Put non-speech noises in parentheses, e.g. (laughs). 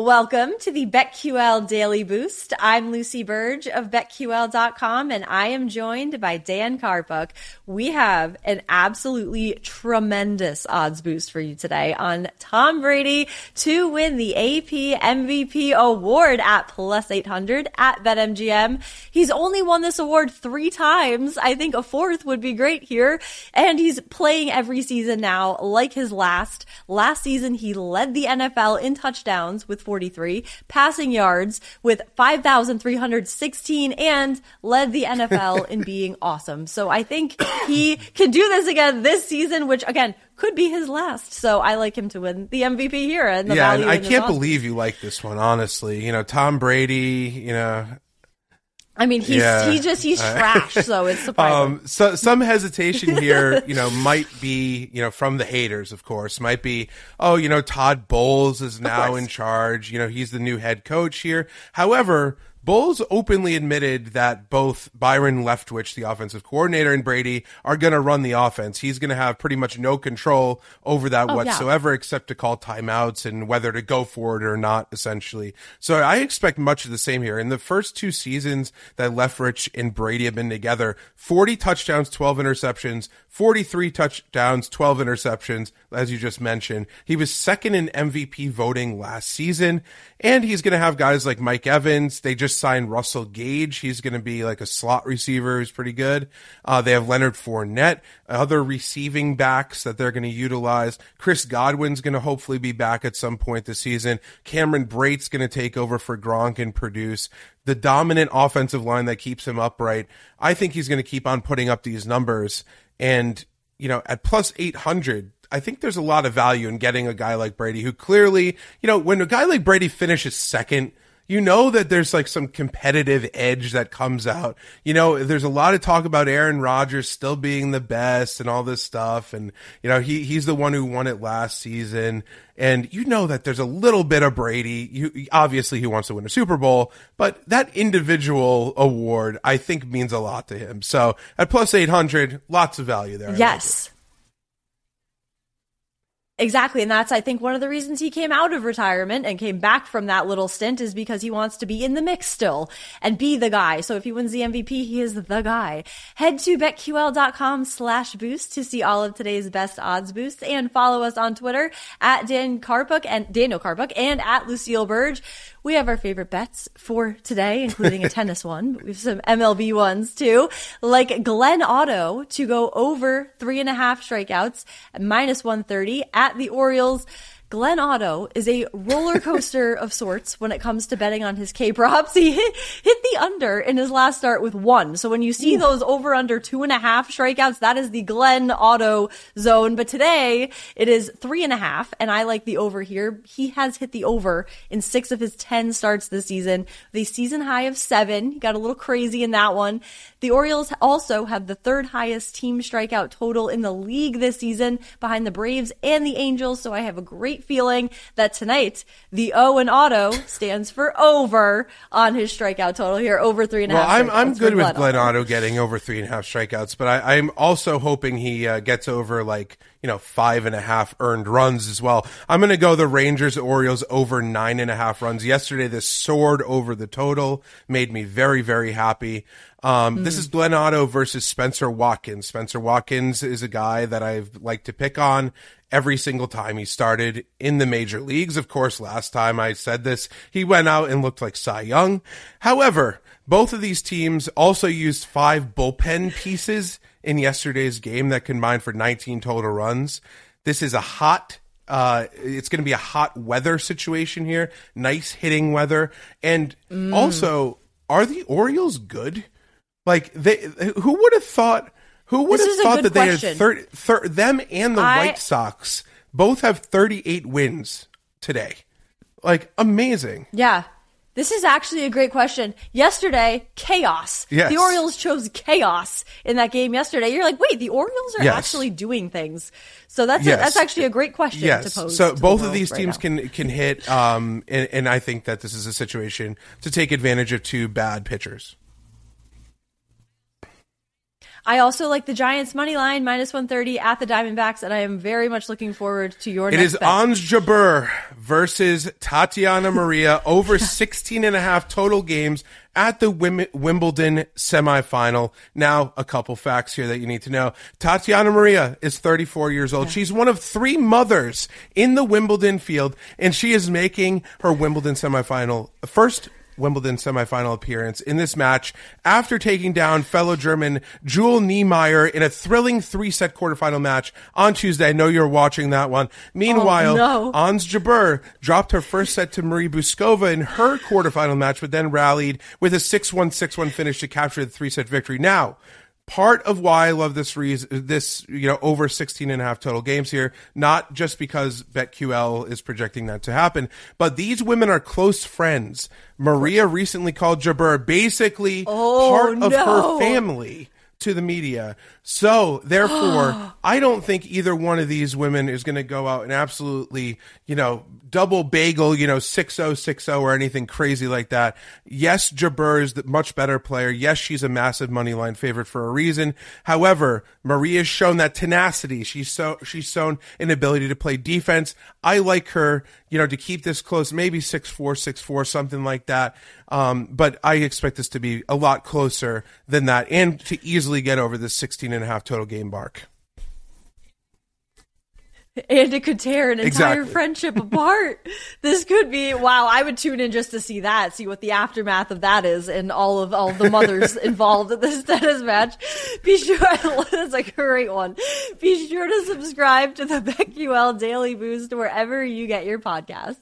Welcome to the BetQL Daily Boost. I'm Lucy Burge of BetQL.com and I am joined by Dan Karpuk. We have an absolutely tremendous odds boost for you today on Tom Brady to win the AP MVP award at plus 800 at BetMGM. He's only won this award three times. I think a fourth would be great here. And he's playing every season now like his last. Last season, he led the NFL in touchdowns with 43, passing yards with 5,316, and led the NFL (laughs) in being awesome. So I think he can do this again this season, which again could be his last. So I like him to win the MVP here. And the yeah, and I can't odds. believe you like this one. Honestly, you know Tom Brady. You know, I mean, he's Yeah. he just he's trash. So it's (laughs) surprising. um, so some hesitation (laughs) here, you know, might be, you know, from the haters, of course, might be, oh, you know, Todd Bowles is now in charge. You know, he's the new head coach here. However, Bowles openly admitted that both Byron Leftwich, the offensive coordinator, and Brady are going to run the offense. He's going to have pretty much no control over that Oh, yeah. whatsoever, except to call timeouts and whether to go for it or not, essentially. So I expect much of the same here. In the first two seasons that Leftwich and Brady have been together, 40 touchdowns, 12 interceptions, 43 touchdowns, 12 interceptions, as you just mentioned. He was second in MVP voting last season, and he's going to have guys like Mike Evans. They just signed Russell Gage. He's going to be like a slot receiver who's pretty good. Uh, they have Leonard Fournette, other receiving backs that they're going to utilize. Chris Godwin's going to hopefully be back at some point this season. Cameron Brate's going to take over for Gronk and produce the dominant offensive line that keeps him upright. I think he's going to keep on putting up these numbers. And, you know, at plus 800, I think there's a lot of value in getting a guy like Brady who clearly, you know, when a guy like Brady finishes second, you know that there's like some competitive edge that comes out. You know, there's a lot of talk about Aaron Rodgers still being the best and all this stuff. And, you know, he, he's the one who won it last season. And you know that there's a little bit of Brady. You, obviously he wants to win a Super Bowl, but that individual award, I think means a lot to him. So at plus 800, lots of value there. I like. Yes. Exactly. And that's, I think, one of the reasons he came out of retirement and came back from that little stint is because he wants to be in the mix still and be the guy. So if he wins the MVP, he is the guy. Head to betql.com slash boost to see all of today's best odds boosts and follow us on Twitter at Dan Karpuk and Daniel Karpuk and at Lucille Burge. We have our favorite bets for today, including a (laughs) tennis one, but we have some MLB ones too, like Glenn Otto to go over three and a half strikeouts at minus 130 at the Orioles. Glenn Otto is a roller coaster (laughs) of sorts when it comes to betting on his K props. (laughs) He hit, hit the under in his last start with one. So when you see those over under two and a half strikeouts, that is the Glenn Otto zone. But today it is three and a half, and I like the over here. He has hit the over in six of his 10 starts this season, a season high of seven. He got a little crazy in that one. The Orioles also have the third highest team strikeout total in the league this season behind the Braves and the Angels. So I have a great great feeling that tonight the O in auto stands for over on his strikeout total here, over three and a well, half. I'm I'm good with Glenn Glenn Otto getting over three and a half strikeouts, but I, I'm also hoping he uh, gets over like you know five and a half earned runs as well. I'm going to go the Rangers Orioles over nine and a half runs. Yesterday, this soared over the total, made me very very happy. Um, This is Glenn Otto versus Spenser Watkins. Spenser Watkins is a guy that I've liked to pick on every single time he started in the major leagues. Of course, last time I said this, he went out and looked like Cy Young. However, both of these teams also used five bullpen pieces in yesterday's game that combined for 19 total runs. This is a hot uh, it's going to be a hot weather situation here, nice hitting weather, and also, are the Orioles good? Like they, who would have thought? Who would This have thought that they question. had thir- thir- them and the I- White Sox both have 38 wins today? Like amazing. Yeah. This is actually a great question. Yesterday, chaos. Yes. The Orioles chose chaos in that game yesterday. You're like, wait, the Orioles are Yes. actually doing things. So that's Yes. a, that's actually a great question Yes. to pose. So to the both of these right teams now. can can hit, um, and, and I think that this is a situation to take advantage of two bad pitchers. I also like the Giants money line minus 130 at the Diamondbacks, and I am very much looking forward to your It next is bet. Ons Jabeur versus Tatiana Maria (laughs) over 16 and a half total games at the Wim- Wimbledon semifinal. Now, a couple facts here that you need to know. Tatiana Maria is 34 years old. She's one of three mothers in the Wimbledon field, and she is making her Wimbledon semifinal first Wimbledon semifinal appearance in this match after taking down fellow German Jule Niemeier in a thrilling three set quarterfinal match on Tuesday. I know you're watching that one. Meanwhile, oh, no. Ons Jabeur dropped her first set to Marie Bouzkova in her quarterfinal match, but then rallied with a 6-1, 6-1 finish to capture the three set victory. Now, part of why I love this reason, this, you know, over 16 and a half total games here, not just because BetQL is projecting that to happen, but these women are close friends. Maria recently called Jabeur basically Oh, part of no. her family to the media. So therefore, (gasps) I don't think either one of these women is going to go out and absolutely, you know, double bagel, you know, 6-0, 6-0 or anything crazy like that. Yes, Jabeur is the much better player. Yes, she's a massive money line favorite for a reason. However, Maria's shown that tenacity. She's so, she's shown an ability to play defense. I like her, you know, to keep this close, maybe 6-4, 6-4, something like that. Um, but I expect this to be a lot closer than that and to easily get over this 16 and a half total game mark. and it could tear an entire Exactly. friendship apart. (laughs) this could be wow. I would tune in just to see that, see what the aftermath of that is, and all of all the mothers (laughs) involved in this tennis match. Be sure (laughs) that's a great one. Be sure to subscribe to the BetQL Daily Boost wherever you get your podcasts.